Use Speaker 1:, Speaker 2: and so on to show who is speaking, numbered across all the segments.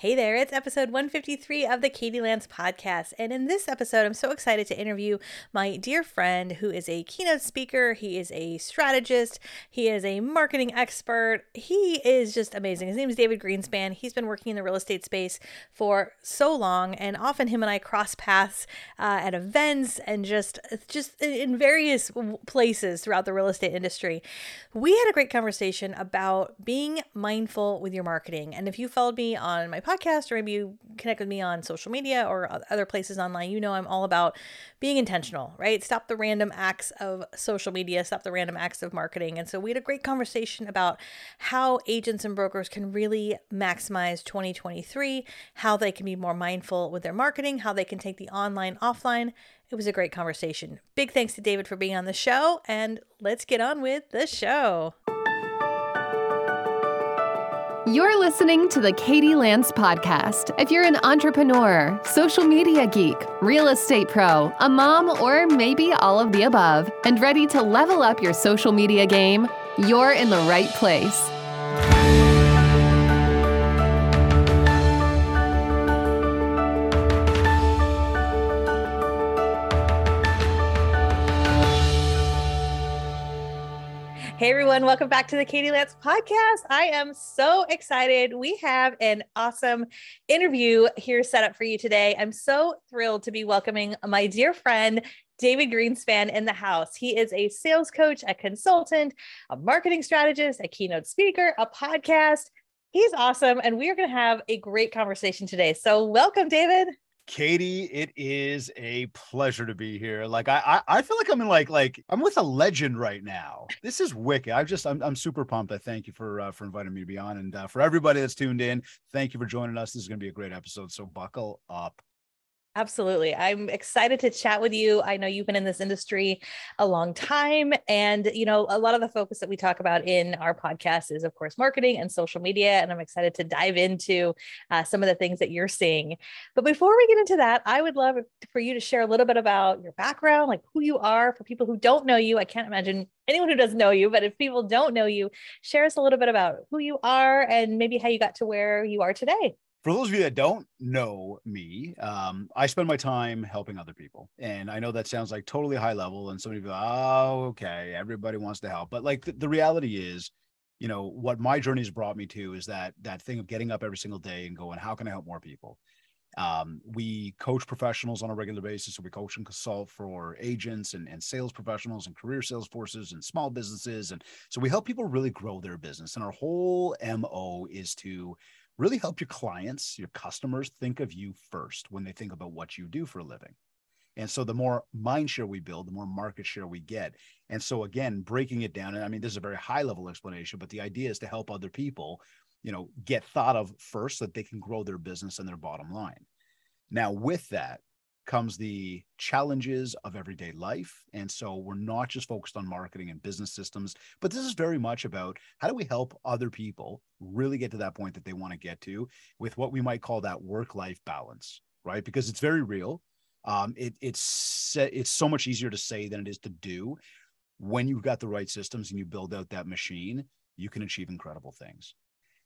Speaker 1: Hey there, it's episode 153 of the Katie Lance podcast. And in this episode, I'm so excited to interview my dear friend who is a keynote speaker. He is a strategist, he is a marketing expert. He is just amazing. His name is David Greenspan. He's been working in the real estate space for so long, and often him and I cross paths uh, at events and just, just in various places throughout the real estate industry. We had a great conversation about being mindful with your marketing. And if you followed me on my podcast or maybe you connect with me on social media or other places online, you know I'm all about being intentional, right? Stop the random acts of social media, stop the random acts of marketing. And so we had a great conversation about how agents and brokers can really maximize 2023, how they can be more mindful with their marketing, how they can take the online offline. It was a great conversation. Big thanks to David for being on the show, and let's get on with the show.
Speaker 2: You're listening to the Katie Lance Podcast. If you're an entrepreneur, social media geek, real estate pro, a mom, or maybe all of the above, and ready to level up your social media game, you're in the right place.
Speaker 1: Hey everyone, welcome back to the Katie Lance podcast. I am so excited. We have an awesome interview here set up for you today. I'm so thrilled to be welcoming my dear friend, David Greenspan in the house. He is a sales coach, a consultant, a marketing strategist, a keynote speaker, a podcast. He's awesome. And we are going to have a great conversation today. So, welcome, David.
Speaker 3: Katie, it is a pleasure to be here. Like I, I, I feel like I'm in like like I'm with a legend right now. This is wicked. I just I'm, I'm super pumped. I thank you for uh, for inviting me to be on, and uh, for everybody that's tuned in, thank you for joining us. This is going to be a great episode. So buckle up.
Speaker 1: Absolutely. I'm excited to chat with you. I know you've been in this industry a long time. And, you know, a lot of the focus that we talk about in our podcast is, of course, marketing and social media. And I'm excited to dive into uh, some of the things that you're seeing. But before we get into that, I would love for you to share a little bit about your background, like who you are for people who don't know you. I can't imagine anyone who doesn't know you, but if people don't know you, share us a little bit about who you are and maybe how you got to where you are today
Speaker 3: for those of you that don't know me, um, I spend my time helping other people. And I know that sounds like totally high level. And somebody oh, okay, everybody wants to help. But like the, the reality is, you know, what my journey has brought me to is that that thing of getting up every single day and going, how can I help more people? Um, we coach professionals on a regular basis. So we coach and consult for agents and, and sales professionals and career sales forces and small businesses. And so we help people really grow their business. And our whole MO is to really help your clients, your customers think of you first when they think about what you do for a living. And so the more mind share we build, the more market share we get. And so again, breaking it down, and I mean, this is a very high level explanation, but the idea is to help other people, you know, get thought of first so that they can grow their business and their bottom line. Now, with that, comes the challenges of everyday life. And so we're not just focused on marketing and business systems, but this is very much about how do we help other people really get to that point that they want to get to with what we might call that work life balance, right? Because it's very real. Um, it, it's it's so much easier to say than it is to do. When you've got the right systems and you build out that machine, you can achieve incredible things.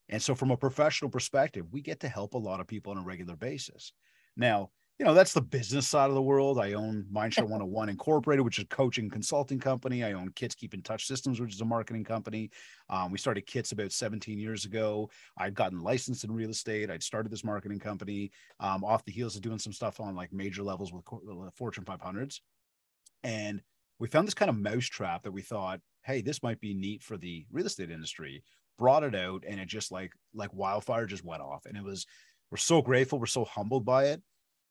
Speaker 3: And so, from a professional perspective, we get to help a lot of people on a regular basis. Now, you know, that's the business side of the world. I own Mindshare 101 Incorporated, which is a coaching consulting company. I own Kits Keep in Touch Systems, which is a marketing company. Um, we started Kits about 17 years ago. I'd gotten licensed in real estate. I'd started this marketing company um, off the heels of doing some stuff on like major levels with Fortune 500s. And we found this kind of mousetrap that we thought, hey, this might be neat for the real estate industry. Brought it out, and it just like like wildfire just went off. And it was, we're so grateful. We're so humbled by it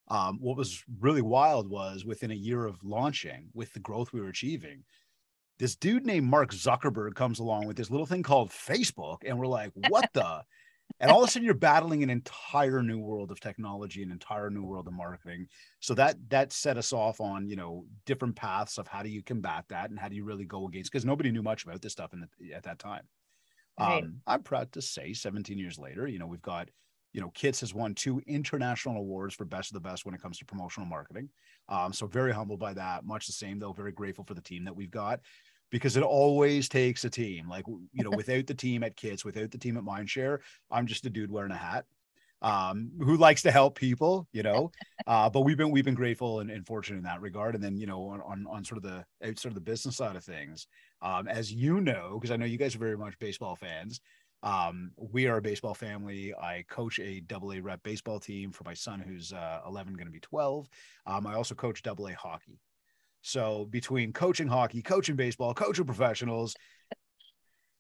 Speaker 3: um, what was really wild was within a year of launching with the growth we were achieving this dude named mark zuckerberg comes along with this little thing called facebook and we're like what the? And all of a sudden you're battling an entire new world of technology an entire new world of marketing. So that that set us off on you know different paths of how do you combat that and how do you really go against because nobody knew much about this stuff in the, at that time. Right. um, i'm proud to say 17 years later you know we've got you know, Kits has won two international awards for best of the best when it comes to promotional marketing. Um, so very humbled by that. Much the same though. Very grateful for the team that we've got because it always takes a team. Like you know, without the team at Kits, without the team at Mindshare, I'm just a dude wearing a hat. um, who likes to help people, you know. Uh, but we've been we've been grateful and, and, fortunate in that regard. And then you know on on, on sort of the sort of the business side of things, um, as you know, because I know you guys are very much baseball fans. Um, we are a baseball family. I coach a double A rep baseball team for my son, who's uh, 11, going to be 12. Um, I also coach double A hockey. So between coaching hockey, coaching baseball, coaching professionals,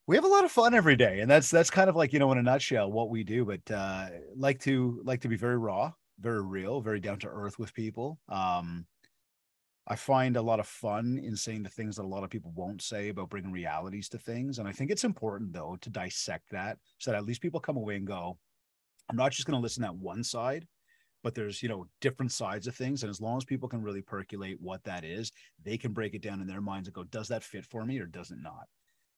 Speaker 3: we have a lot of fun every day, and that's that's kind of like you know in a nutshell what we do. But uh, like to like to be very raw, very real, very down to earth with people. Um, I find a lot of fun in saying the things that a lot of people won't say about bringing realities to things. And I think it's important, though, to dissect that so that at least people come away and go, I'm not just going to listen at one side, but there's, you know, different sides of things. And as long as people can really percolate what that is, they can break it down in their minds and go, does that fit for me or does it not?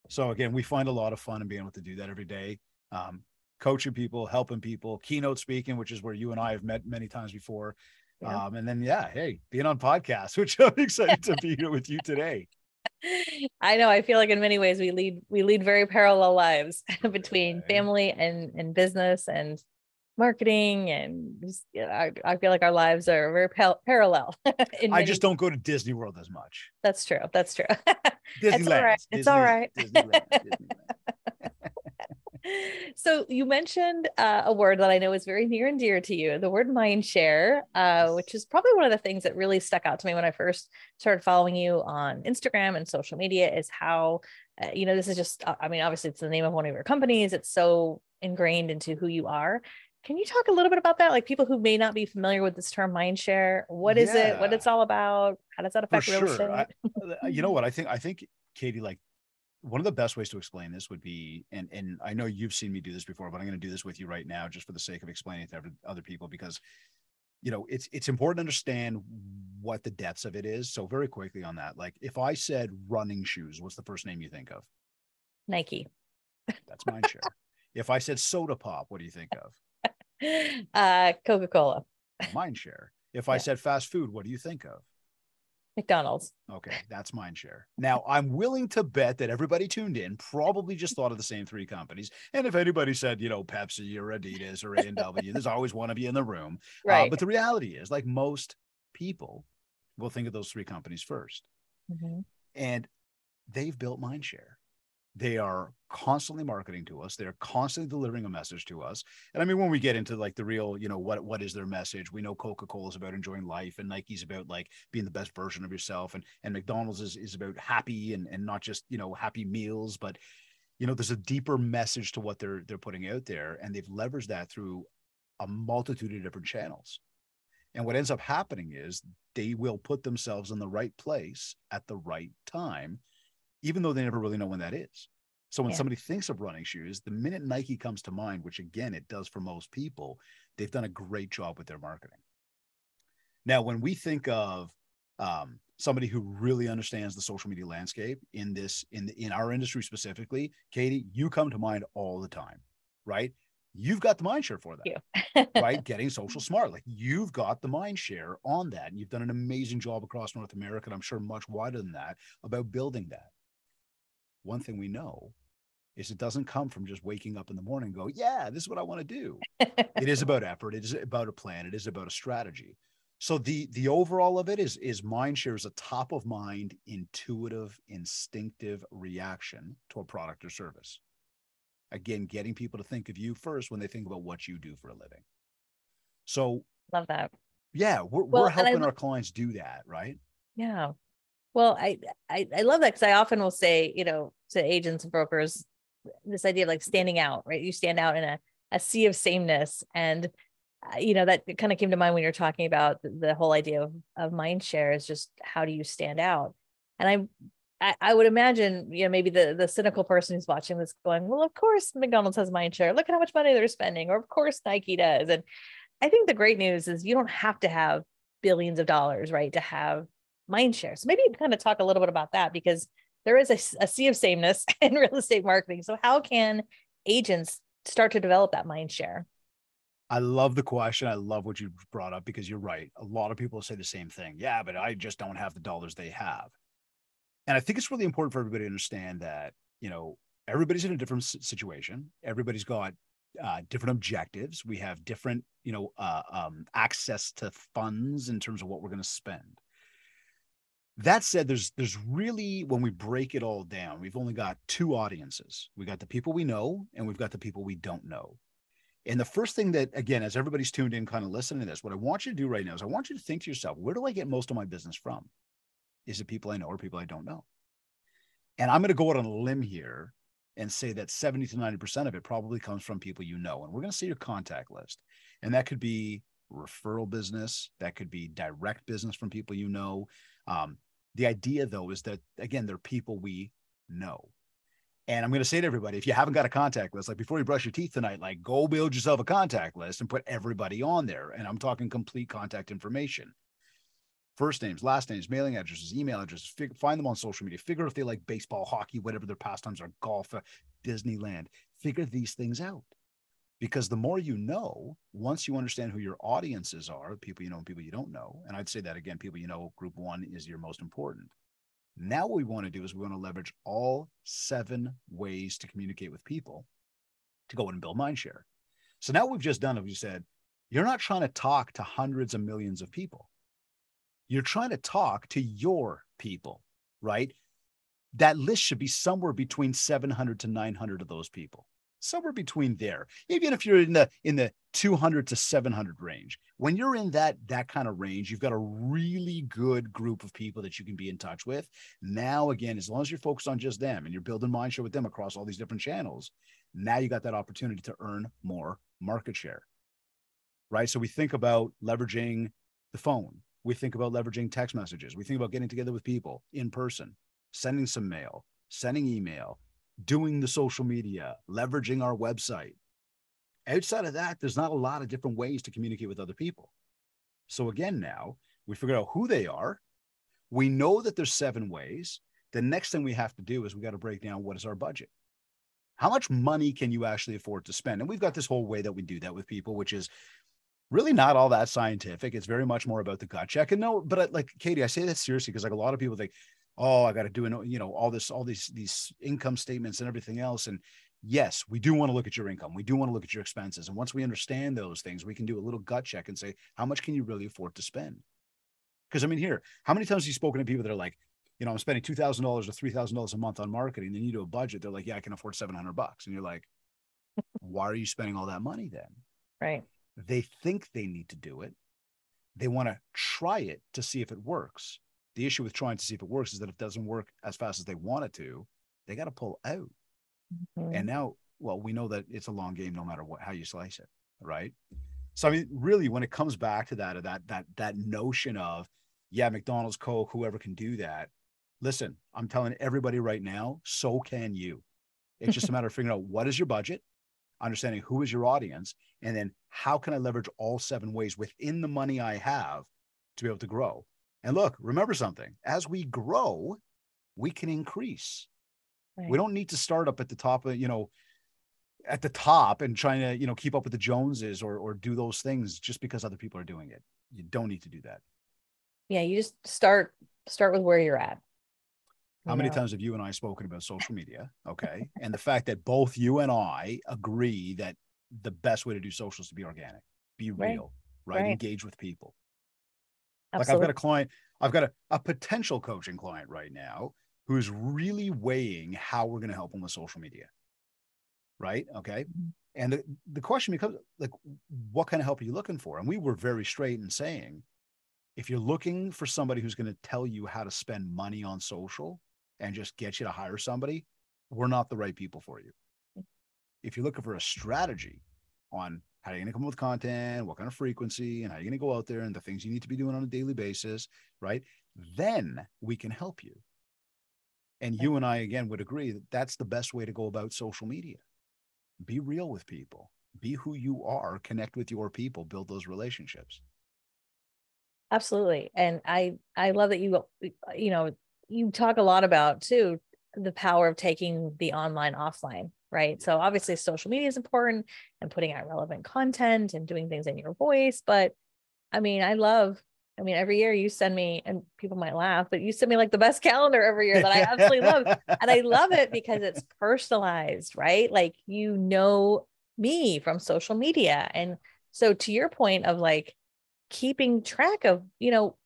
Speaker 3: So again, we find a lot of fun in being able to do that every day. Um, coaching people, helping people, keynote speaking, which is where you and I have met many times before. Yeah. Um, and then yeah, hey, being on podcast, which I'm excited to be here with you today.
Speaker 1: I know. I feel like in many ways we lead we lead very parallel lives between family and and business and marketing and just, you know, I, I feel like our lives are very pa- parallel.
Speaker 3: I just don't go to Disney World as much.
Speaker 1: That's true. That's true.
Speaker 3: Disneyland.
Speaker 1: all right.
Speaker 3: Disney,
Speaker 1: it's all right.
Speaker 3: Disneyland, Disneyland
Speaker 1: so you mentioned uh, a word that I know is very near and dear to you, the word mind share, uh, which is probably one of the things that really stuck out to me when I first started following you on Instagram and social media is how, uh, you know, this is just, uh, I mean, obviously it's the name of one of your companies. It's so ingrained into who you are. Can you talk a little bit about that? Like people who may not be familiar with this term mind share, what is yeah. it? What it's all about? How does that affect For real sure. estate?
Speaker 3: I, you know what? I think, I think Katie, like one of the best ways to explain this would be and and i know you've seen me do this before but i'm going to do this with you right now just for the sake of explaining it to other people because you know it's it's important to understand what the depths of it is. So very quickly on that like if i said running shoes what's the first name you think of?
Speaker 1: Nike.
Speaker 3: That's mind share if i said soda pop what do you think of?
Speaker 1: Uh coca-cola.
Speaker 3: Mind share. If yeah. i said fast food what do you think of
Speaker 1: McDonald's.
Speaker 3: Okay, that's mind share. Now, I'm willing to bet that everybody tuned in probably just thought of the same three companies. And if anybody said, you know, Pepsi or Adidas or A&W, there's always one of you in the room.
Speaker 1: Uh, right.
Speaker 3: Uh, but the reality is, like most people will think of those three companies 1st mm-hmm. And they've built mind share. They are constantly marketing to us. They're constantly delivering a message to us. And I mean, when we get into like the real, you know, what what is their message? We know Coca-Cola is about enjoying life, and Nike's about like being the best version of yourself, and and McDonald's is is about happy and and not just you know happy meals, but you know, there's a deeper message to what they're they're putting out there, and they've leveraged that through a multitude of different channels. And what ends up happening is they will put themselves in the right place at the right time even though they never really know when that is. So when yeah. somebody thinks of running shoes, the minute Nike comes to mind, which again it does for most people, they've done a great job with their marketing. Now, when we think of um, somebody who really understands the social media landscape in this in in our industry specifically, Katie, you come to mind all the time, right? You've got the mind share for that, right? Getting social smart, like you've got the mind share on that, and you've done an amazing job across North America, and I'm sure much wider than that about building that one thing we know is it doesn't come from just waking up in the morning go yeah this is what i want to do. It is about effort. It is about a plan. It is about a strategy. So the the overall of it is is mind share is a top of mind intuitive instinctive reaction to a product or service. Again getting people to think of you first when they think about what you do for a living. So
Speaker 1: love that.
Speaker 3: Yeah we're, well, we're helping I, our clients do that right?
Speaker 1: Yeah well, I I, I love that because I often will say, you know, to agents and brokers, this idea of like standing out, right? You stand out in a, a sea of sameness. And, uh, you know, that kind of came to mind when you're talking about the, the whole idea of, of mind share is just how do you stand out? And I, I, I would imagine, you know, maybe the, the cynical person who's watching this going, well, of course McDonald's has mind share. Look at how much money they're spending. Or of course Nike does. And I think the great news is you don't have to have billions of dollars, right, to have mind share. So maybe you kind of talk a little bit about that because there is a, a sea of sameness in real estate marketing. So how can agents start to develop that mind share?
Speaker 3: I love the question. I love what you brought up because you're right. A lot of people say the same thing. Yeah, but I just don't have the dollars they have. And I think it's really important for everybody to understand that, you know, everybody's in a different situation. Everybody's got uh, different objectives. We have different, you know, uh, um, access to funds in terms of what we're going to spend. That said, there's there's really when we break it all down, we've only got two audiences. We got the people we know, and we've got the people we don't know. And the first thing that, again, as everybody's tuned in, kind of listening to this, what I want you to do right now is I want you to think to yourself, where do I get most of my business from? Is it people I know or people I don't know? And I'm going to go out on a limb here and say that 70 to 90% of it probably comes from people you know. And we're going to see your contact list. And that could be referral business, that could be direct business from people you know. Um, the idea, though, is that, again, they're people we know. And I'm going to say to everybody, if you haven't got a contact list, like before you brush your teeth tonight, like go build yourself a contact list and put everybody on there. And I'm talking complete contact information. First names, last names, mailing addresses, email addresses, fig- find them on social media. Figure if they like baseball, hockey, whatever their pastimes are, golf, uh, Disneyland. Figure these things out. Because the more you know, once you understand who your audiences are, people you know and people you don't know, and I'd say that again, people you know, group one is your most important now, what we want to do is we want to leverage all seven ways to communicate with people to go in and build mindshare. So now we've just done it. We said, you're not trying to talk to hundreds of millions of people. You're trying to talk to your people, right? That list should be somewhere between 700 to 900 of those people somewhere between there even if you're in the in the 200 to 700 range. When you're in that that kind of range you've got a really good group of people that you can be in touch with. Now again as long as you're focused on just them and you're building mindshare with them across all these different channels now you got that opportunity to earn more market share. Right? So we think about leveraging the phone. We think about leveraging text messages. We think about getting together with people in person sending some mail sending email doing the social media, leveraging our website. Outside of that, there's not a lot of different ways to communicate with other people. So again, now we figured out who they are. We know that there's seven ways. The next thing we have to do is we got to break down what is our budget. How much money can you actually afford to spend? And we've got this whole way that we do that with people, which is really not all that scientific. It's very much more about the gut check. And no, but like Katie, I say that seriously because like a lot of people think, oh i got to do an you know all this all these these income statements and everything else. And yes we do want to look at your income. We do want to look at your expenses. And once we understand those things we can do a little gut check and say how much can you really afford to spend? Because i mean here how many times have you spoken to people that are like you know i'm spending $2000 or $3000 a month on marketing then you do a budget they're like yeah i can afford 700 bucks. And you're like why are you spending all that money then?
Speaker 1: Right.
Speaker 3: They think they need to do it. They want to try it to see if it works the issue with trying to see if it works is that if it doesn't work as fast as they want it to, they got to pull out. Mm-hmm. And now, well, we know that it's a long game no matter what how you slice it, right? So I mean, really, when it comes back to that, that that that notion of, yeah, McDonald's, Coke, whoever can do that. Listen, I'm telling everybody right now, so can you. It's just a matter of figuring out what is your budget, understanding who is your audience, and then how can I leverage all seven ways within the money I have to be able to grow. And look, remember something as we grow, we can increase. Right. We don't need to start up at the top of, you know, at the top and trying to, you know, keep up with the Joneses or or do those things just because other people are doing it. You don't need to do that.
Speaker 1: Yeah, you just start start with where you're at.
Speaker 3: How many times have you and I spoken about social media? Okay. and the fact that both you and I agree that the best way to do social is to be organic, be real, right? right? Engage with people. Absolutely. Like I've got a client, I've got a, a potential coaching client right now who's really weighing how we're going to help them with social media. Right. Okay. Mm-hmm. And the, the question becomes like, what kind of help are you looking for? And we were very straight in saying, if you're looking for somebody who's going to tell you how to spend money on social and just get you to hire somebody, we're not the right people for you. Mm. If you're looking for a strategy on how are you going to come up with content, what kind of frequency, and how are you going to go out there and the things you need to be doing on a daily basis, right? Then we can help you. And you and I, again, would agree that that's the best way to go about social media. Be real with people, be who you are, connect with your people, build those relationships.
Speaker 1: Absolutely. And I, I love that you, you know, you talk a lot about too the power of taking the online offline right? So obviously social media is important and putting out relevant content and doing things in your voice. But I mean, I love, I mean, every year you send me, and people might laugh, but you send me like the best calendar every year that I absolutely love. And I love it because it's personalized, right? Like you know me from social media. And so to your point of like keeping track of, you know,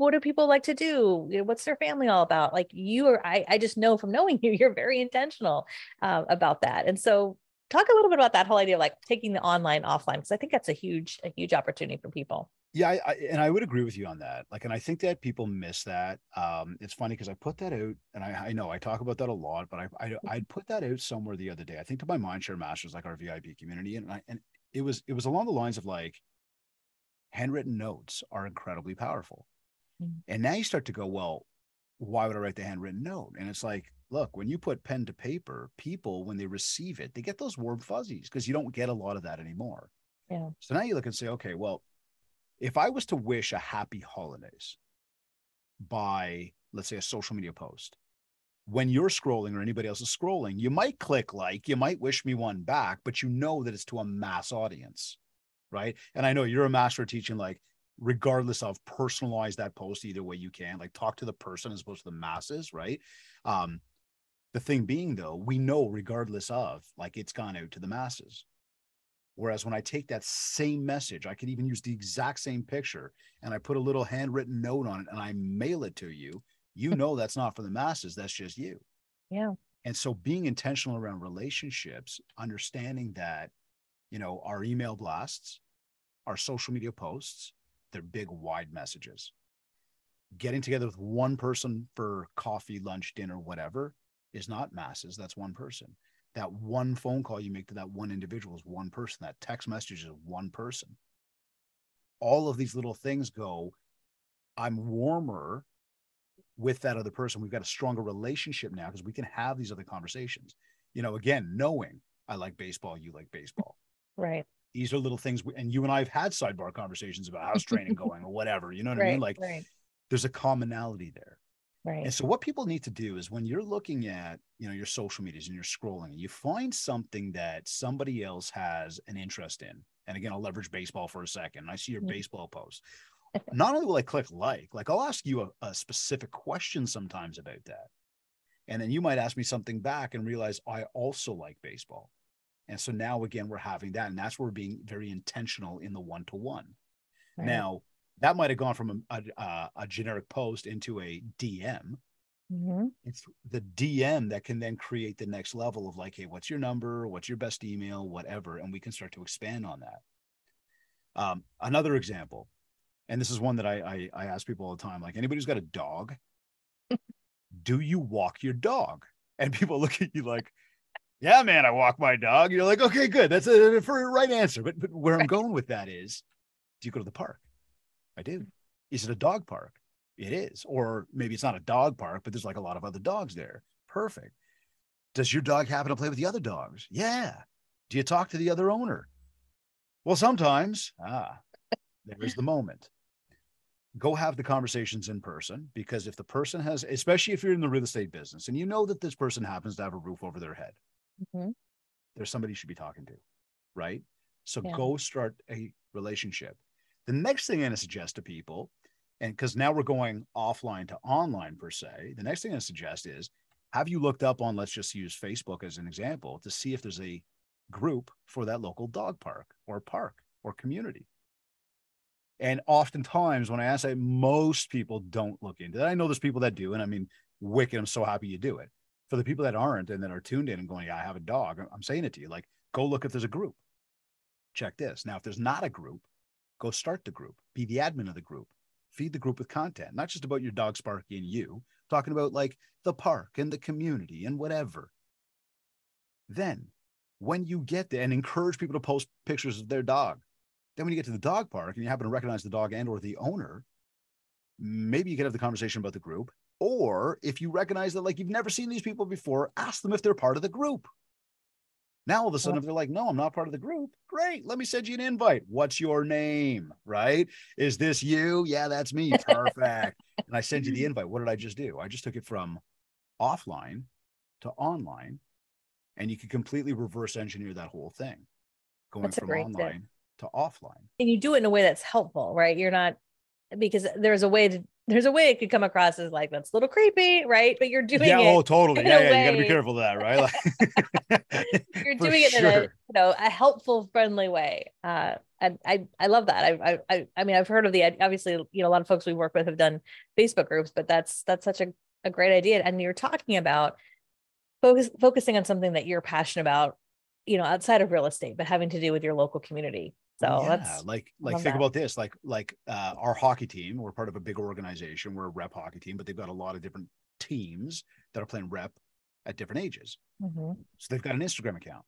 Speaker 1: what do people like to do? You know, what's their family all about? Like you are, I, I just know from knowing you, you're very intentional uh, about that. And so talk a little bit about that whole idea of like taking the online offline, because I think that's a huge, a huge opportunity for people.
Speaker 3: Yeah, I, I, and I would agree with you on that. Like, and I think that people miss that. Um, it's funny because I put that out, and I, I know I talk about that a lot, but I, I I put that out somewhere the other day. I think to my Mindshare Masters, like our VIP community, and I, and it was it was along the lines of like, handwritten notes are incredibly powerful. Mm-hmm. and now you start to go, well, why would I write the handwritten note? And it's like, look, when you put pen to paper, people when they receive it, they get those warm fuzzies because you don't get a lot of that anymore.
Speaker 1: Yeah.
Speaker 3: So now you look and say, okay, well if I was to wish a happy holidays by, let's say, a social media post, when you're scrolling or anybody else is scrolling, you might click like, you might wish me one back, but you know that it's to a mass audience, right? And I know you're a master of teaching, like, regardless of personalize that post either way you can, like, talk to the person as opposed to the masses, right? Um, the thing being, though, we know regardless of, like, it's gone out to the masses. Whereas when I take that same message, I could even use the exact same picture and I put a little handwritten note on it and I mail it to you, you know that's not for the masses, that's just you.
Speaker 1: Yeah.
Speaker 3: And so being intentional around relationships, understanding that, you know, our email blasts, our social media posts, they're big, wide messages. Getting together with one person for coffee, lunch, dinner, whatever is not masses. That's one person. That one phone call you make to that one individual is one person. That text message is one person. All of these little things go i'm warmer with that other person. We've got a stronger relationship now because we can have these other conversations. You know again knowing i like baseball you like baseball.
Speaker 1: Right
Speaker 3: these are little things and you and i have had sidebar conversations about how's training going or whatever you know what right, i mean like right. there's a commonality there
Speaker 1: Right.
Speaker 3: And so what people need to do is when you're looking at, you know, your social medias and you're scrolling, you find something that somebody else has an interest in. And again, I'll leverage baseball for a second. I see your mm-hmm. baseball post. Not only will I click like, like I'll ask you a, a specific question sometimes about that. And then you might ask me something back and realize I also like baseball. And so now again, we're having that. And that's where we're being very intentional in the one to one. Now, that might have gone from a, a, a generic post into a DM. Mm-hmm. It's the DM that can then create the next level of like, hey, what's your number? What's your best email? Whatever. And we can start to expand on that. Um, another example, and this is one that I, I, I ask people all the time like, anybody who's got a dog, do you walk your dog? And people look at you like, yeah, man, I walk my dog. You're like, okay, good. That's a for a right answer. But, but where I'm going with that is, do you go to the park? I do. Is it a dog park? It is. Or maybe it's not a dog park, but there's like a lot of other dogs there. Perfect. Does your dog happen to play with the other dogs? Yeah. Do you talk to the other owner? Well, sometimes. Ah, there's the moment. Go have the conversations in person because if the person has, especially if you're in the real estate business and you know that this person happens to have a roof over their head, mm-hmm. there's somebody you should be talking to, right? So yeah. go start a relationship. The next thing I'm going to suggest to people, and because now we're going offline to online per se, the next thing I suggest is have you looked up on, let's just use Facebook as an example, to see if there's a group for that local dog park or park or community? And oftentimes, when I ask that, most people don't look into that. I know there's people that do, and I mean, wicked. I'm so happy you do it. For the people that aren't and that are tuned in and going, yeah, I have a dog, I'm saying it to you, like, go look if there's a group. Check this. Now, if there's not a group, Go start the group, be the admin of the group, feed the group with content, not just about your dog Sparky and you, talking about like the park and the community and whatever. Then, when you get there and encourage people to post pictures of their dog, then when you get to the dog park and you happen to recognize the dog and or the owner, maybe you can have the conversation about the group. Or if you recognize that like you've never seen these people before, ask them if they're part of the group. Now all of a sudden, if they're like, no, I'm not part of the group, great. Let me send you an invite. What's your name? Right? Is this you? Yeah, that's me. Perfect. and I send you the mm-hmm. invite. What did I just do? I just took it from offline to online, and you can completely reverse engineer that whole thing, going from online tip. to offline.
Speaker 1: And you do it in a way that's helpful, right? You're not because there's a way to there's a way it could come across as like that's a little creepy, right? But you're doing
Speaker 3: yeah,
Speaker 1: it.
Speaker 3: oh, totally. Yeah, yeah. You got to be careful of that, right? Like,
Speaker 1: you're doing it in a you know a helpful, friendly way. Uh, and I I love that. I I I, I mean I've heard of the obviously you know a lot of folks we work with have done Facebook groups, but that's that's such a, a great idea. And you're talking about focus focusing on something that you're passionate about, you know, outside of real estate, but having to do with your local community. So
Speaker 3: yeah,
Speaker 1: that's
Speaker 3: like like think
Speaker 1: that.
Speaker 3: about this like like uh, our hockey team we're part of a big organization we're a rep hockey team but they've got a lot of different teams that are playing rep at different ages
Speaker 1: Mhm.
Speaker 3: so they've got an instagram account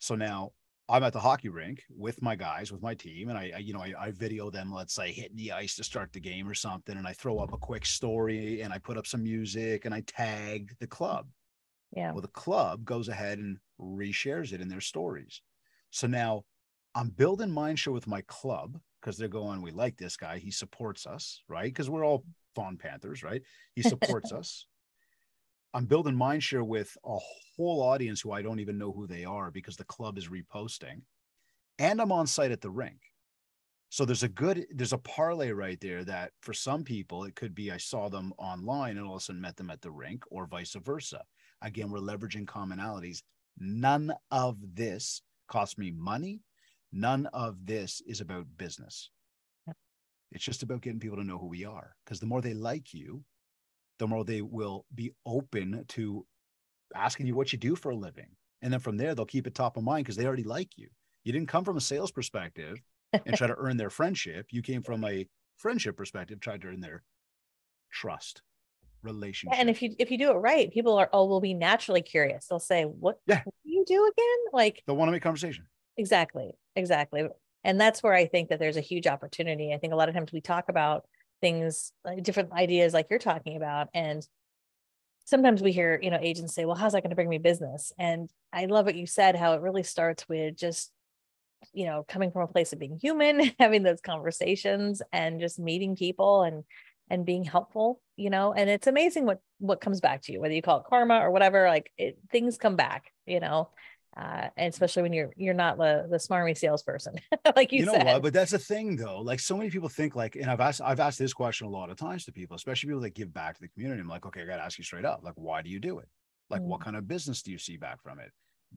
Speaker 3: so now i'm at the hockey rink with my guys with my team and i, I you know I, I video them let's say hitting the ice to start the game or something and i throw up a quick story and i put up some music and i tag the club
Speaker 1: yeah.
Speaker 3: well, the club goes ahead and reshares it in their stories. So now I'm building Mindshare with my club because they're going, we like this guy. He supports us, right? Because we're all Vaughan Panthers, right? He supports us. I'm building Mindshare with a whole audience who I don't even know who they are because the club is reposting. And I'm on site at the rink. So there's a good, there's a parlay right there that for some people, it could be I saw them online and all of a sudden met them at the rink or vice versa. Again, we're leveraging commonalities. None of this costs me money. None of this is about business. It's just about getting people to know who we are. Because the more they like you, the more they will be open to asking you what you do for a living. And then from there, they'll keep it top of mind because they already like you. You didn't come from a sales perspective and try to earn their friendship. You came from a friendship perspective, tried to earn their trust, relationship.
Speaker 1: Yeah, and if you if you do it right, people are oh will be naturally curious. They'll say, "What,
Speaker 3: Yeah.
Speaker 1: what do you do again?" Like
Speaker 3: they'll want to make conversation.
Speaker 1: exactly, exactly. And that's where I think that there's a huge opportunity. I think a lot of times we talk about things like different ideas like you're talking about and sometimes we hear you know agents say well how's that going to bring me business and i love what you said how it really starts with just you know coming from a place of being human having those conversations and just meeting people and and being helpful you know and it's amazing what what comes back to you whether you call it karma or whatever like it, things come back you know uh, and especially when you're you're not the the smarmy salesperson like you,
Speaker 3: you know
Speaker 1: said.
Speaker 3: What but that's the thing though. Like so many people think like and i've asked i've asked this question a lot of times to people especially people that give back to the community. I'm like okay i gotta ask you straight up like why do you do it? Like what kind of business do you see back from it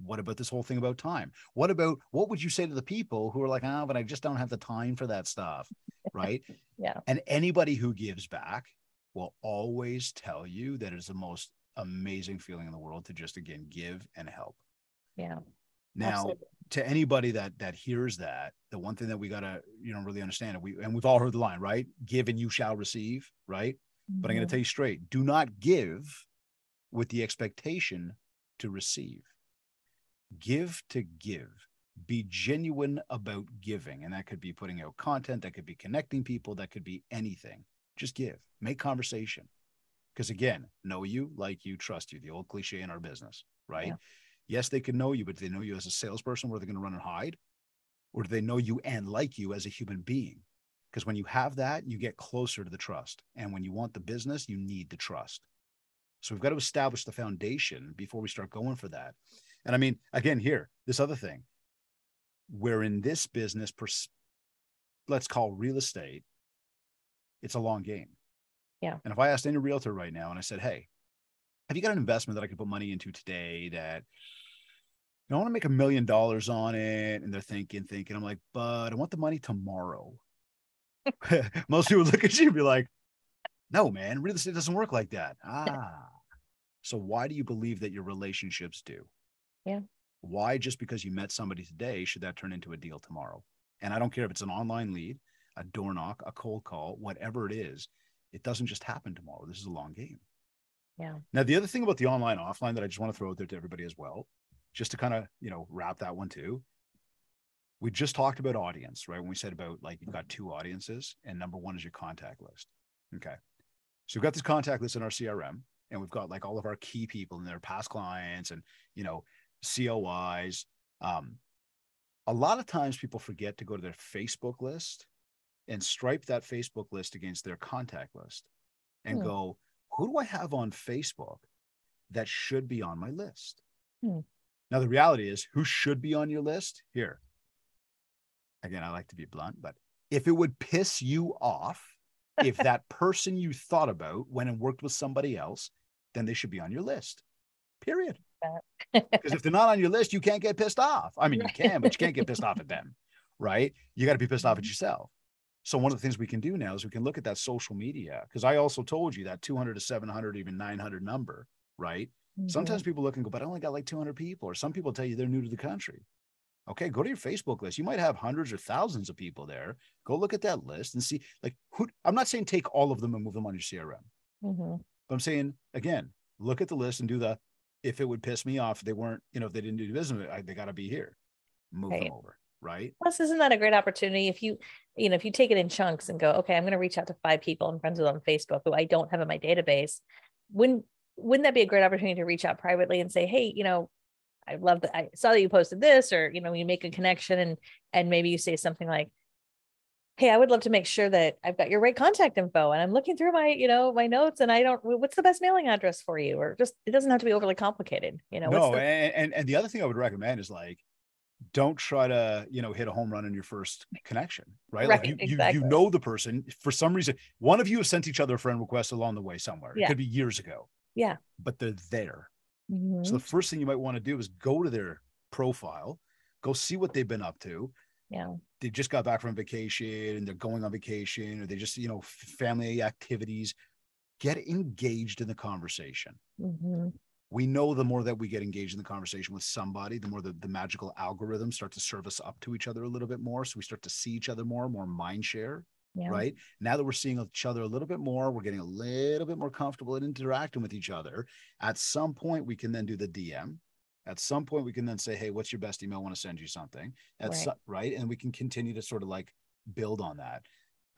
Speaker 3: what about this whole thing about time? What about what would you say to the people who are like ah but i just don't have the time for that stuff right?
Speaker 1: Yeah.
Speaker 3: and anybody who gives back will always tell you that it's the most amazing feeling in the world to just again give and help.
Speaker 1: Yeah.
Speaker 3: Now
Speaker 1: absolutely.
Speaker 3: to anybody that that hears that the one thing that we got to you know really understand and we and we've all heard the line right? Give and you shall receive right? But i'm going
Speaker 1: Mhm.
Speaker 3: to tell you straight do not give with the expectation to receive give to give. Be genuine about giving. And that could be putting out content that could be connecting people that could be anything. Just give make conversation. Because again know you like you trust you the old cliche in our business right?
Speaker 1: Yeah.
Speaker 3: yes they can know you but do they know you as a salesperson where they're going to run and hide? Or do they know you and like you as a human being? Because when you have that you get closer to the trust. And when you want the business you need the trust. So we've got to establish the foundation before we start going for that and i mean again here this other thing we're in this business pers- let's call real estate it's a long game
Speaker 1: Yeah.
Speaker 3: and if i asked any realtor right now and i said hey have you got an investment that i can put money into today that you know, I want to make a million dollars on it. And they're thinking, thinking, I'm like, but I want the money tomorrow. Most people look at you and be like, no, man, real estate doesn't work like that. Ah. So why do you believe that your relationships do?
Speaker 1: Yeah.
Speaker 3: Why just because you met somebody today should that turn into a deal tomorrow? And I don't care if it's an online lead, a door knock, a cold call, whatever it is, it doesn't just happen tomorrow. This is a long game.
Speaker 1: Yeah.
Speaker 3: Now, the other thing about the online offline that I just want to throw out there to everybody as well, just to kind of, you know, wrap that one too. We just talked about audience, right? When we said about like you've got mm-hmm. two audiences, and number one is your contact list. Okay. So we've got this contact list in our CRM, and we've got like all of our key people and their past clients and, you know, COIs. Um, a lot of times people forget to go to their Facebook list and stripe that Facebook list against their contact list and
Speaker 1: Hmm.
Speaker 3: go, who do I have on Facebook that should be on my list?
Speaker 1: Hmm.
Speaker 3: Now, the reality is, who should be on your list? Here. Again, I like to be blunt, but if it would piss you off if that person you thought about went and worked with somebody else, then they should be on your list. Period. Because if they're not on your list, you can't get pissed off. I mean, you can, but you can't get pissed off at them, right? You got to be pissed off at
Speaker 1: Mm-hmm.
Speaker 3: yourself. So one of the things we can do now is we can look at that social media because I also told you that 200 to 700, even 900 number, right? Sometimes people look and go, but I only got like 200 people. Or some people tell you they're new to the country. Okay, go to your Facebook list. You might have hundreds or thousands of people there. Go look at that list and see, like, who. I'm not saying take all of them and move them on your CRM,
Speaker 1: Mhm.
Speaker 3: but I'm saying again, look at the list and do the. If it would piss me off, if they weren't, you know, if they didn't do business, I, they got to be here. Move
Speaker 1: Right.
Speaker 3: them over, right?
Speaker 1: Plus, isn't that a great opportunity if you, you know, if you take it in chunks and go, okay, I'm going to reach out to five people I'm friends with on Facebook who I don't have in my database. Wouldn't wouldn't that be a great opportunity to reach out privately and say, hey, you know, I love that I saw that you posted this, or you know, you make a connection and and maybe you say something like, hey, I would love to make sure that I've got your right contact info, and I'm looking through my, you know, my notes, and I don't. What's the best mailing address for you? Or just it doesn't have to be overly complicated, you know.
Speaker 3: no,
Speaker 1: the,
Speaker 3: and, and and the other thing I would recommend is like, don't try to you know hit a home run in your first connection, right? like
Speaker 1: Right,
Speaker 3: you, you
Speaker 1: exactly.
Speaker 3: you know the person for some reason. One of you have sent each other a friend request along the way somewhere.
Speaker 1: yeah.
Speaker 3: It could be years ago.
Speaker 1: Yeah.
Speaker 3: but they're there.
Speaker 1: Mhm.
Speaker 3: So the first thing you might want to do is go to their profile, go see what they've been up to.
Speaker 1: Yeah,
Speaker 3: They just got back from vacation and they're going on vacation, or they just you know family activities. Get engaged in the conversation
Speaker 1: Mhm.
Speaker 3: we know the more that we get engaged in the conversation with somebody, the more the, the magical algorithms start to serve us up to each other a little bit more. So we start to see each other more, more mind share,
Speaker 1: yeah.
Speaker 3: right? Now that we're seeing each other a little bit more, we're getting a little bit more comfortable in interacting with each other. At some point, we can then do the DM. At some point, we can then say, Hey, what's your best email? I want to send you something. That's
Speaker 1: Right.
Speaker 3: right. And we can continue to sort of like build on that.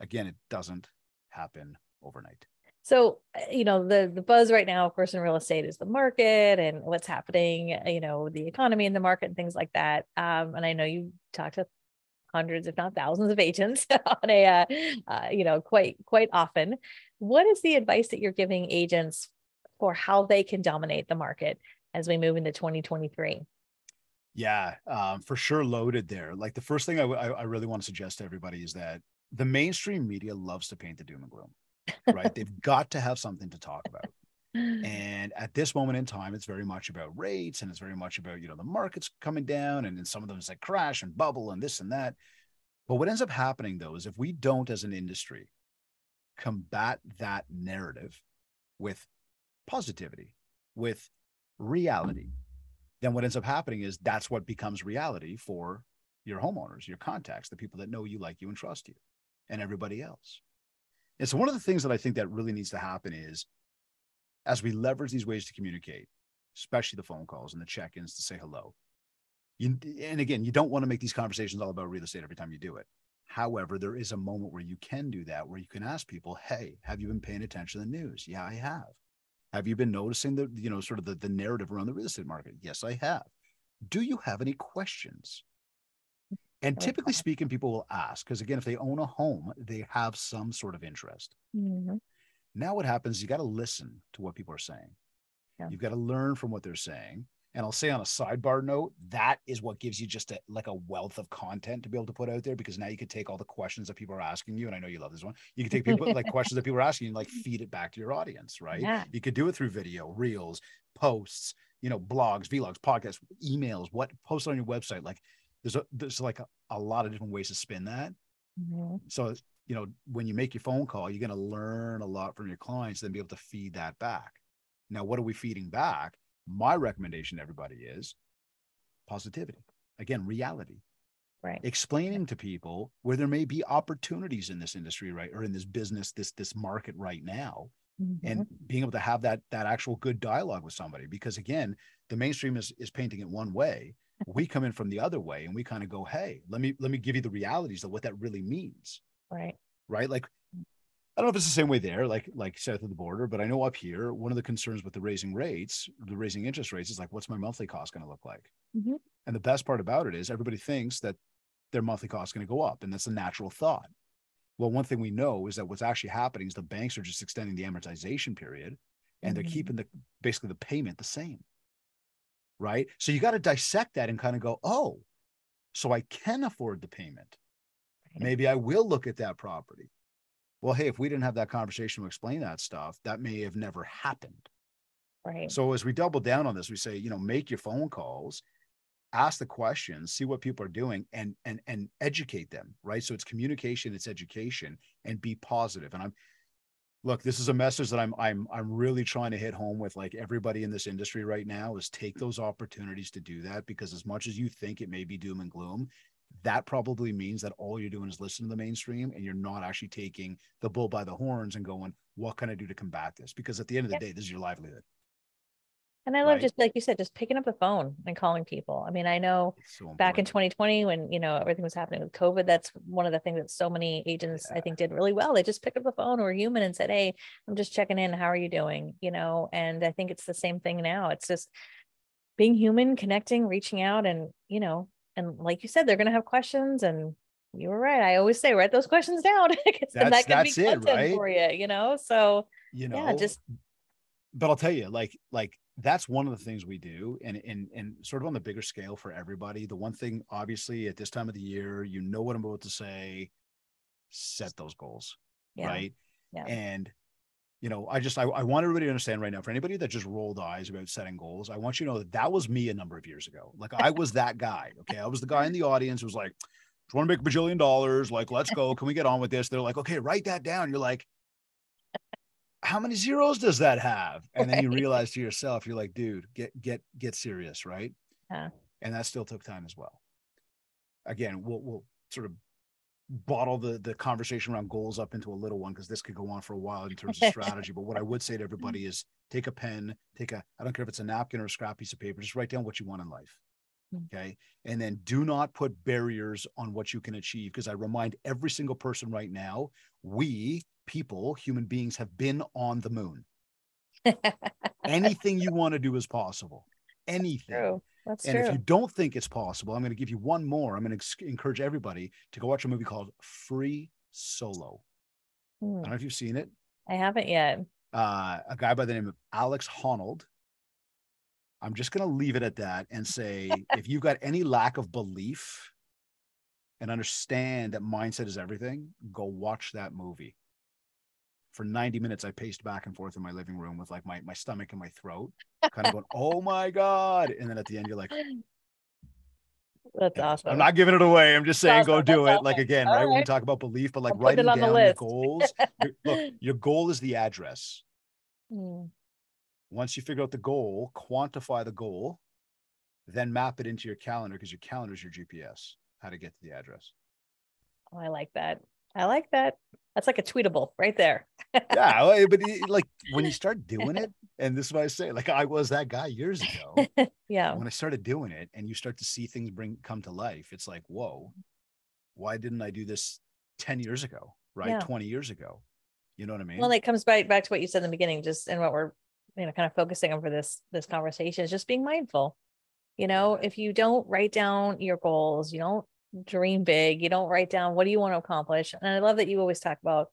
Speaker 3: Again, it doesn't happen overnight.
Speaker 1: So, uh, you know, the the buzz right now, of course, in real estate is the market and what's happening, uh, you know, the economy and the market and things like that. Um, and I know you talk to hundreds, if not thousands, of agents on a, uh, uh, you know, quite quite often. What is the advice that you're giving agents for how they can dominate the market as we move into 2023?
Speaker 3: Yeah, um, for sure loaded there. Like the first thing I, w- I- really want to suggest to everybody is that the mainstream media loves to paint the doom and gloom, right? They've got to have something to talk about. And at this moment in time, it's very much about rates and it's very much about, you know, the market's coming down and then some of them it's like crash and bubble and this and that. But what ends up happening though is if we don't as an industry combat that narrative with positivity, with reality, then what ends up happening is that's what becomes reality for your homeowners, your contacts, the people that know you, like you, and trust you, and everybody else. And so, one of the things that I think that really needs to happen is as we leverage these ways to communicate, especially the phone calls and the check ins to say hello. You, and again, you don't want to make these conversations all about real estate every time you do it. However, there is a moment where you can do that, where you can ask people, Hey, have you been paying attention to the news? Yeah, I have. Have you been noticing the, you know, sort of the, the narrative around the real estate market? Yes, I have. Do you have any questions? And typically speaking, people will ask because, again, if they own a home, they have some sort of interest.
Speaker 1: Mhm.
Speaker 3: Now, what happens? You got to listen to what people are saying.
Speaker 1: Yeah.
Speaker 3: You've got to learn from what they're saying. And I'll say on a sidebar note, that is what gives you just a, like a wealth of content to be able to put out there because now you could take all the questions that people are asking you. And I know you love this one. You can take people like questions that people are asking you and like feed it back to your audience, right?
Speaker 1: Yeah.
Speaker 3: You could do it through video, reels, posts, you know, blogs, vlogs, podcasts, emails, what post on your website. Like there's a, there's like a, a lot of different ways to spin that.
Speaker 1: Mhm.
Speaker 3: So, you know, when you make your phone call, you're going to learn a lot from your clients, then be able to feed that back. Now, what are we feeding back? My recommendation to everybody is positivity. Again, reality.
Speaker 1: Right.
Speaker 3: Explaining to people where there may be opportunities in this industry, right, or in this business, this this market right now, and
Speaker 1: Mhm.
Speaker 3: being able to have that that actual good dialogue with somebody. Because again, the mainstream is is painting it one way. We come in from the other way, and we kind of go, "Hey, let me let me give you the realities of what that really means."
Speaker 1: right.
Speaker 3: right? Like, I don't know if it's the same way there, like like south of the border, but I know up here, one of the concerns with the raising rates, the raising interest rates, is like, what's my monthly cost going to look like?
Speaker 1: Mhm.
Speaker 3: And the best part about it is everybody thinks that their monthly cost is going to go up, and that's a natural thought. Well, one thing we know is that what's actually happening is the banks are just extending the amortization period, and they're
Speaker 1: Mhm.
Speaker 3: keeping the basically the payment the same, right? So you got to dissect that and kind of go, oh, so I can afford the payment maybe I will look at that property. Well hey if we didn't have that conversation to explain that stuff that may have never happened
Speaker 1: Right.
Speaker 3: so as we double down on this we say you know make your phone calls ask the questions see what people are doing and and and educate them right so it's communication it's education and be positive. and i'm look this is a message that i'm i'm i'm really trying to hit home with like everybody in this industry right now is take those opportunities to do that because as much as you think it may be doom and gloom that probably means that all you're doing is listening to the mainstream and you're not actually taking the bull by the horns and going what can i do to combat this because at the end of the day this is your livelihood
Speaker 1: And I love
Speaker 3: Right.
Speaker 1: just like you said, just picking up the phone and calling people. I mean, I know
Speaker 3: so
Speaker 1: back in 2020 when you know everything was happening with COVID, that's one of the things that so many agents I think did really well. They just picked up the phone or human and said, "Hey, I'm just checking in. How are you doing?" You know, and I think it's the same thing now. It's just being human, connecting, reaching out, and you know, and like you said, they're gonna have questions and. You were right. I always say write those questions down
Speaker 3: That's-
Speaker 1: that can
Speaker 3: that's
Speaker 1: be
Speaker 3: it,
Speaker 1: content
Speaker 3: right?
Speaker 1: for you. You know, so
Speaker 3: you know
Speaker 1: yeah, just
Speaker 3: but I'll tell you, like, like that's one of the things we do, and and and sort of on the bigger scale for everybody. The one thing, obviously, at this time of the year, you know what I'm about to say. Set those goals,
Speaker 1: yeah,
Speaker 3: right?
Speaker 1: yeah.
Speaker 3: And you know, I just I, I want everybody to understand right now. For anybody that just rolled eyes about setting goals, I want you to know that that was me a number of years ago. Like I was that guy. Okay, I was the guy in the audience who was like, "Just want to make a bajillion dollars. Like, let's go. Can we get on with this?" They're like, "Okay, write that down." You're like, how many zeros does that have? And then you realize to yourself, you're like, dude, get get get serious, right?
Speaker 1: Yeah.
Speaker 3: And that still took time as well. Again, we'll we'll sort of bottle the the conversation around goals up into a little one because this could go on for a while in terms of strategy. but what I would say to everybody is take a pen, take a I don't care if it's a napkin or a scrap piece of paper, just write down what you want in life.
Speaker 1: Mm.
Speaker 3: Okay. And then do not put barriers on what you can achieve. Because I remind every single person right now, we people, human beings, have been on the moon. Anything you want to do is possible. Anything.
Speaker 1: true. That's
Speaker 3: And
Speaker 1: true.
Speaker 3: if you don't think it's possible, I'm going to give you one more. I'm going to encourage everybody to go watch a movie called Free Solo. I
Speaker 1: Hmm,
Speaker 3: don't know if you've seen it.
Speaker 1: I haven't yet.
Speaker 3: Uh, a guy by the name of Alex Honnold. I'm just going to leave it at that and say if you've got any lack of belief and understand that mindset is everything, go watch that movie. For 90 minutes, I paced back and forth in my living room with like my, my stomach and my throat, kind of going, oh my God. And then at the end, you're like,
Speaker 1: That's
Speaker 3: Yeah,
Speaker 1: awesome.
Speaker 3: I'm not giving it away. I'm just saying, go do
Speaker 1: That's
Speaker 3: it. Like
Speaker 1: awesome.
Speaker 3: again, right? When we talk about belief, but like
Speaker 1: I'll
Speaker 3: writing down your goals. your- look, your goal is the address.
Speaker 1: Hmm,
Speaker 3: Once you figure out the goal, quantify the goal, then map it into your calendar because your calendar is your GPS. How to get to the address.
Speaker 1: oh, I like that. I like that. That's like a tweetable right there.
Speaker 3: Yeah, but it- like when you start doing it, and this is what I say, like I was that guy years ago.
Speaker 1: yeah.
Speaker 3: when I started doing it, and you start to see things bring come to life, it's like, whoa, why didn't I do this 10 years ago? Right?
Speaker 1: Yeah.
Speaker 3: 20 years ago. You know what I mean?
Speaker 1: Well, it comes back back to what you said in the beginning, just and what we're you know kind of focusing on for this this conversation is just being mindful. You know, if you don't write down your goals, you don't dream big, you don't write down what do you want to accomplish. And I love that you always talk about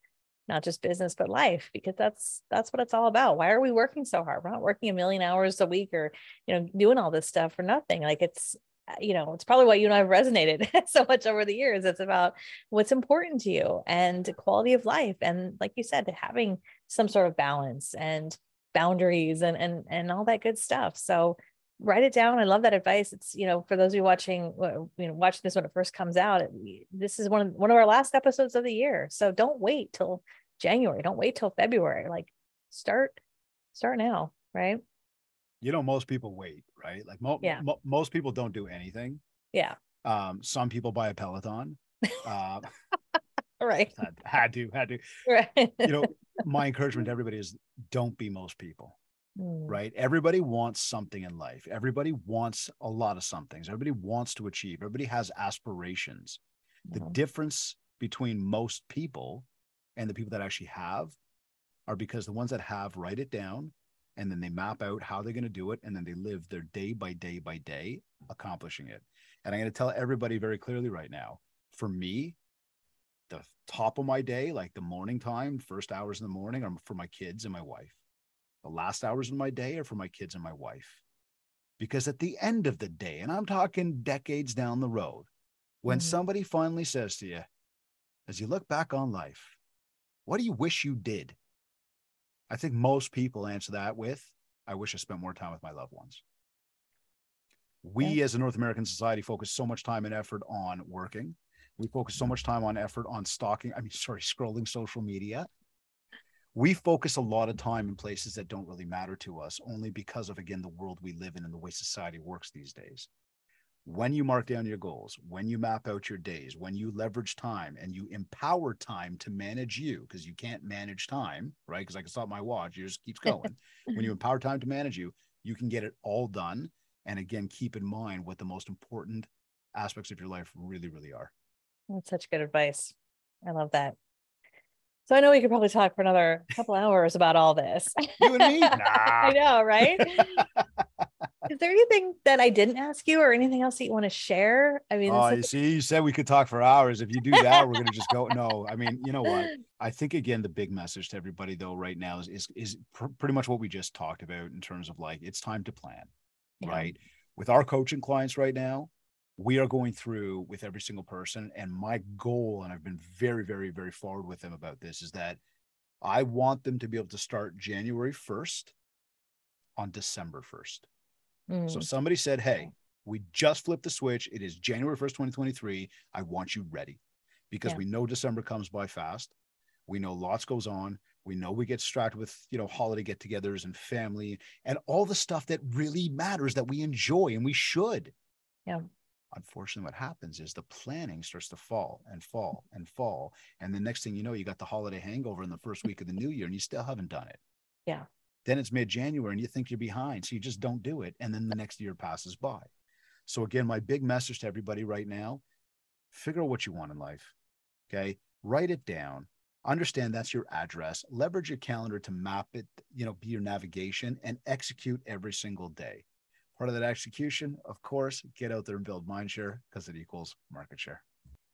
Speaker 1: not just business but life because that's that's what it's all about. Why are we working so hard? We're not working a million hours a week or you know doing all this stuff for nothing. Like it's uh, you know it's probably why you and I've resonated so much over the years. It's about what's important to you and quality of life and like you said having some sort of balance and boundaries and and and all that good stuff. So write it down. I love that advice. It's you know for those of you watching uh, you know watching this when it first comes out. it- this is one of one of our last episodes of the year. So don't wait till January. Don't wait till February. Like start start now, right?
Speaker 3: you know, most people wait, right? Like mo-
Speaker 1: Yeah.
Speaker 3: mo- most people don't do anything.
Speaker 1: Yeah.
Speaker 3: Um, some people buy a Peloton. Uh,
Speaker 1: right.
Speaker 3: had, had to, had to.
Speaker 1: Right.
Speaker 3: You know, my encouragement to everybody is don't be most people.
Speaker 1: Mm,
Speaker 3: right? Everybody wants something in life. Everybody wants a lot of somethings. Everybody wants to achieve. Everybody has aspirations. The
Speaker 1: yeah.
Speaker 3: difference between most people and the people that actually have are because the ones that have write it down and then they map out how they're going to do it and then they live their day by day by day accomplishing it. And I'm going to tell everybody very clearly right now for me, the top of my day, like the morning time, first hours in the morning, are for my kids and my wife the last hours of my day are for my kids and my wife. Because at the end of the day, and I'm talking decades down the road, when
Speaker 1: Mhm.
Speaker 3: somebody finally says to you, as you look back on life, What do you wish you did? I think most people answer that with, I wish I spent more time with my loved ones. We yeah. as a North American society focus so much time and effort on working. We focus so much time on effort on stalking, I mean, sorry, scrolling social media. We focus a lot of time in places that don't really matter to us only because of, again, the world we live in and the way society works these days when you mark down your goals, when you map out your days, when you leverage time and you empower time to manage you, because you can't manage time, right? Because I can stop my watch, it just keeps going. when you mm-hmm. empower time to manage you, you can get it all done. And again, keep in mind what the most important aspects of your life really, really are.
Speaker 1: That's such good advice. I love that. So I know we could probably talk for another couple hours about all this.
Speaker 3: You and me? Nah.
Speaker 1: I know, right? Is there anything that I didn't ask you or anything else that you want to share? I mean,
Speaker 3: oh, you see, you said we could talk for hours. If you do that, we're going to just go. No, I mean, you know what? I think again, the big message to everybody though right now is is, is pr- pretty much what we just talked about in terms of like it's time to plan, yeah. right? With our coaching clients right now, we are going through with every single person, and my goal, and I've been very, very, very forward with them about this, is that I want them to be able to start January first on December first. Mm. So somebody said, Hey, we just flipped the switch. It is January 1st, 2023. I want you ready because yeah. we know December comes by fast. We know lots goes on. We know we get distracted with, you know, holiday get togethers and family and all the stuff that really matters that we enjoy and we should.
Speaker 1: Yeah.
Speaker 3: Unfortunately, what happens is the planning starts to fall and fall and fall. And the next thing you know, you got the holiday hangover in the first week of the new year and you still haven't done it.
Speaker 1: Yeah.
Speaker 3: Then it's mid January and you think you're behind. So you just don't do it. And then the next year passes by. So, again, my big message to everybody right now figure out what you want in life. Okay. Write it down. Understand that's your address. Leverage your calendar to map it, you know, be your navigation and execute every single day. Part of that execution, of course, get out there and build mind share because it equals market share.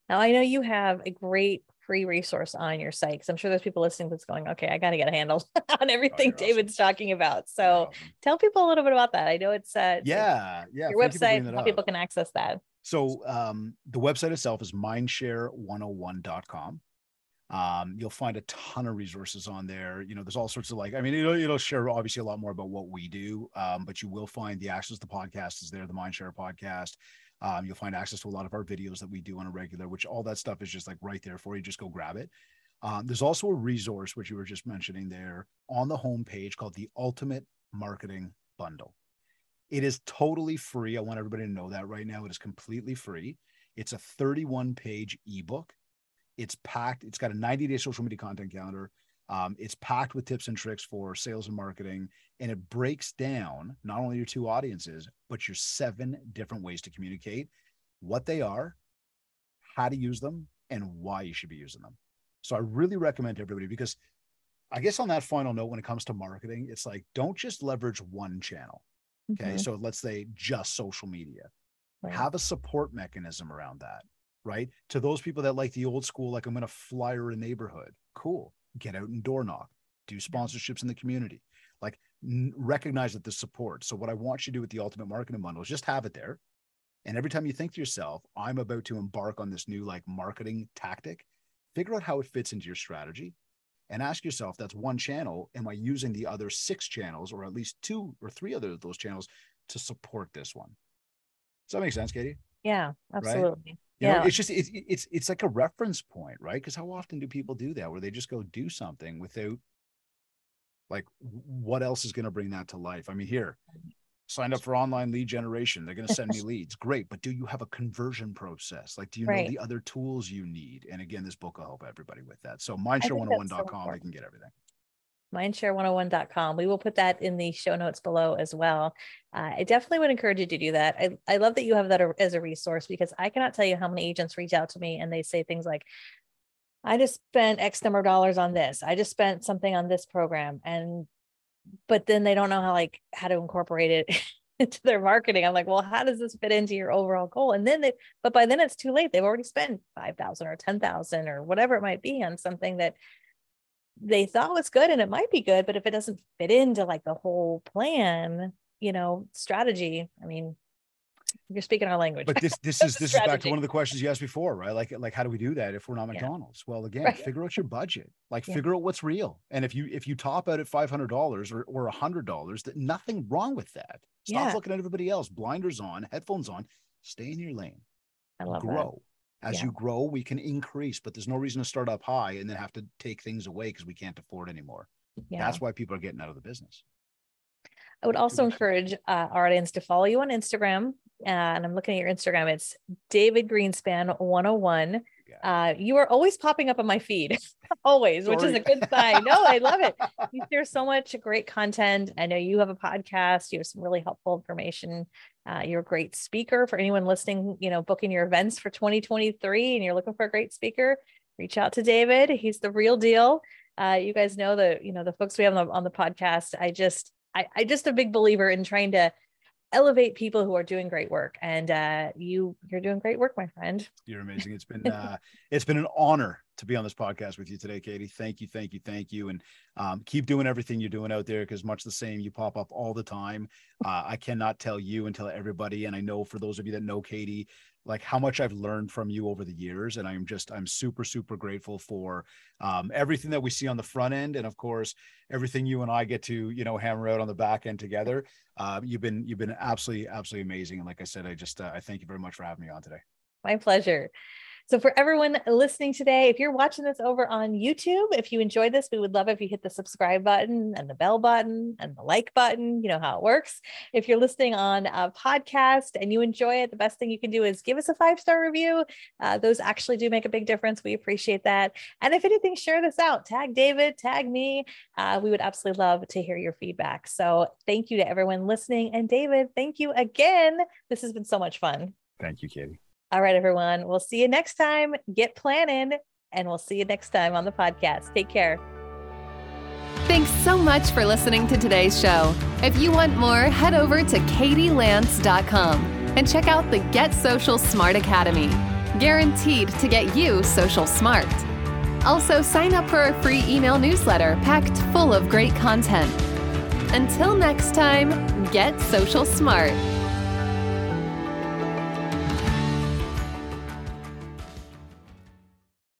Speaker 1: Now, I know you have a great free resource on your site because I'm sure there's people listening that's going, okay, I got to get a handle on everything oh, David's awesome. talking about. So awesome. tell people a little bit about that. I know it's uh,
Speaker 3: yeah, yeah,
Speaker 1: your website, how people can access that.
Speaker 3: So um, the website itself is mindshare101.com. Um, you'll find a ton of resources on there. You know, there's all sorts of like, I mean, it'll, it'll share obviously a lot more about what we do, um, but you will find the access to the podcast is there, the Mindshare podcast. Um, you'll find access to a lot of our videos that we do on a regular, which all that stuff is just like right there for you. Just go grab it. Um, there's also a resource, which you were just mentioning there on the homepage called the Ultimate Marketing Bundle. It is totally free. I want everybody to know that right now. It is completely free. It's a 31 page ebook. It's packed, it's got a 90 day social media content calendar. Um, it's packed with tips and tricks for sales and marketing, and it breaks down not only your two audiences, but your seven different ways to communicate, what they are, how to use them, and why you should be using them. So I really recommend everybody because I guess on that final note, when it comes to marketing, it's like don't just leverage one channel. Okay. Mm-hmm. So let's say just social media. Right. Have a support mechanism around that, right? To those people that like the old school, like I'm going to flyer a neighborhood. Cool get out and door knock, do sponsorships in the community, like n- recognize that the support. So what I want you to do with the ultimate marketing bundle is just have it there. And every time you think to yourself, I'm about to embark on this new like marketing tactic, figure out how it fits into your strategy and ask yourself, that's one channel. Am I using the other six channels or at least two or three other of those channels to support this one? Does that make sense, Katie?
Speaker 1: Yeah, absolutely. Right?
Speaker 3: You yeah. know, it's just it's it's it's like a reference point, right? Because how often do people do that where they just go do something without like what else is going to bring that to life? I mean, here, signed up for online lead generation. They're going to send me leads. Great. But do you have a conversion process? Like, do you right. know the other tools you need? And again, this book will help everybody with that. So mindshare101.com, so they can get everything
Speaker 1: mindshare101.com. We will put that in the show notes below as well. Uh, I definitely would encourage you to do that. I, I love that you have that as a resource because I cannot tell you how many agents reach out to me and they say things like, I just spent X number of dollars on this. I just spent something on this program. And, but then they don't know how, like, how to incorporate it into their marketing. I'm like, well, how does this fit into your overall goal? And then they, but by then it's too late. They've already spent 5,000 or 10,000 or whatever it might be on something that they thought was good and it might be good, but if it doesn't fit into like the whole plan, you know, strategy, I mean, You're speaking our language.
Speaker 3: But this this is this is back to one of the questions you asked before, right? Like like how do we do that if we're not McDonald's? Yeah. Well, again, right. figure out your budget. Like yeah. figure out what's real. And if you if you top out at five hundred dollars or or a hundred dollars, that nothing wrong with that. Stop yeah. looking at everybody else. Blinders on, headphones on. Stay in your lane.
Speaker 1: I love
Speaker 3: grow. That. As you grow, we can increase, but there's no reason to start up high and then have to take things away because we can't afford anymore. That's why people are getting out of the business.
Speaker 1: I would also encourage uh, our audience to follow you on Instagram. Uh, and I'm looking at your Instagram. It's David Greenspan 101. Uh, you are always popping up on my feed, always, Sorry. which is a good sign. No, I love it. You share so much great content. I know you have a podcast. You have some really helpful information. Uh, you're a great speaker for anyone listening. You know, booking your events for 2023, and you're looking for a great speaker. Reach out to David. He's the real deal. Uh, you guys know the you know the folks we have on the, on the podcast. I just I, I just a big believer in trying to elevate people who are doing great work and uh, you you're doing great work my friend.
Speaker 3: You're amazing. It's been uh, it's been an honor to be on this podcast with you today katie. Thank you thank you thank you and um, keep doing everything you're doing out there because much the same you pop up all the time. Uh, i cannot tell you and tell everybody and i know for those of you that know katie like how much I've learned from you over the years. And I'm just, I'm super, super grateful for um, everything that we see on the front end. And of course, everything you and I get to, you know, hammer out on the back end together. Uh, you've been, you've been absolutely, absolutely amazing. And like I said, I just, uh, I thank you very much for having me on today.
Speaker 1: My pleasure. So, for everyone listening today, if you're watching this over on YouTube, if you enjoyed this, we would love if you hit the subscribe button and the bell button and the like button. You know how it works. If you're listening on a podcast and you enjoy it, the best thing you can do is give us a five star review. Uh, those actually do make a big difference. We appreciate that. And if anything, share this out. Tag David, tag me. Uh, we would absolutely love to hear your feedback. So, thank you to everyone listening. And David, thank you again. This has been so much fun.
Speaker 3: Thank you, Katie.
Speaker 1: All right, everyone. We'll see you next time. Get planning, and we'll see you next time on the podcast. Take care.
Speaker 2: Thanks so much for listening to today's show. If you want more, head over to katielance.com and check out the Get Social Smart Academy. Guaranteed to get you social smart. Also, sign up for a free email newsletter packed full of great content. Until next time, get social smart.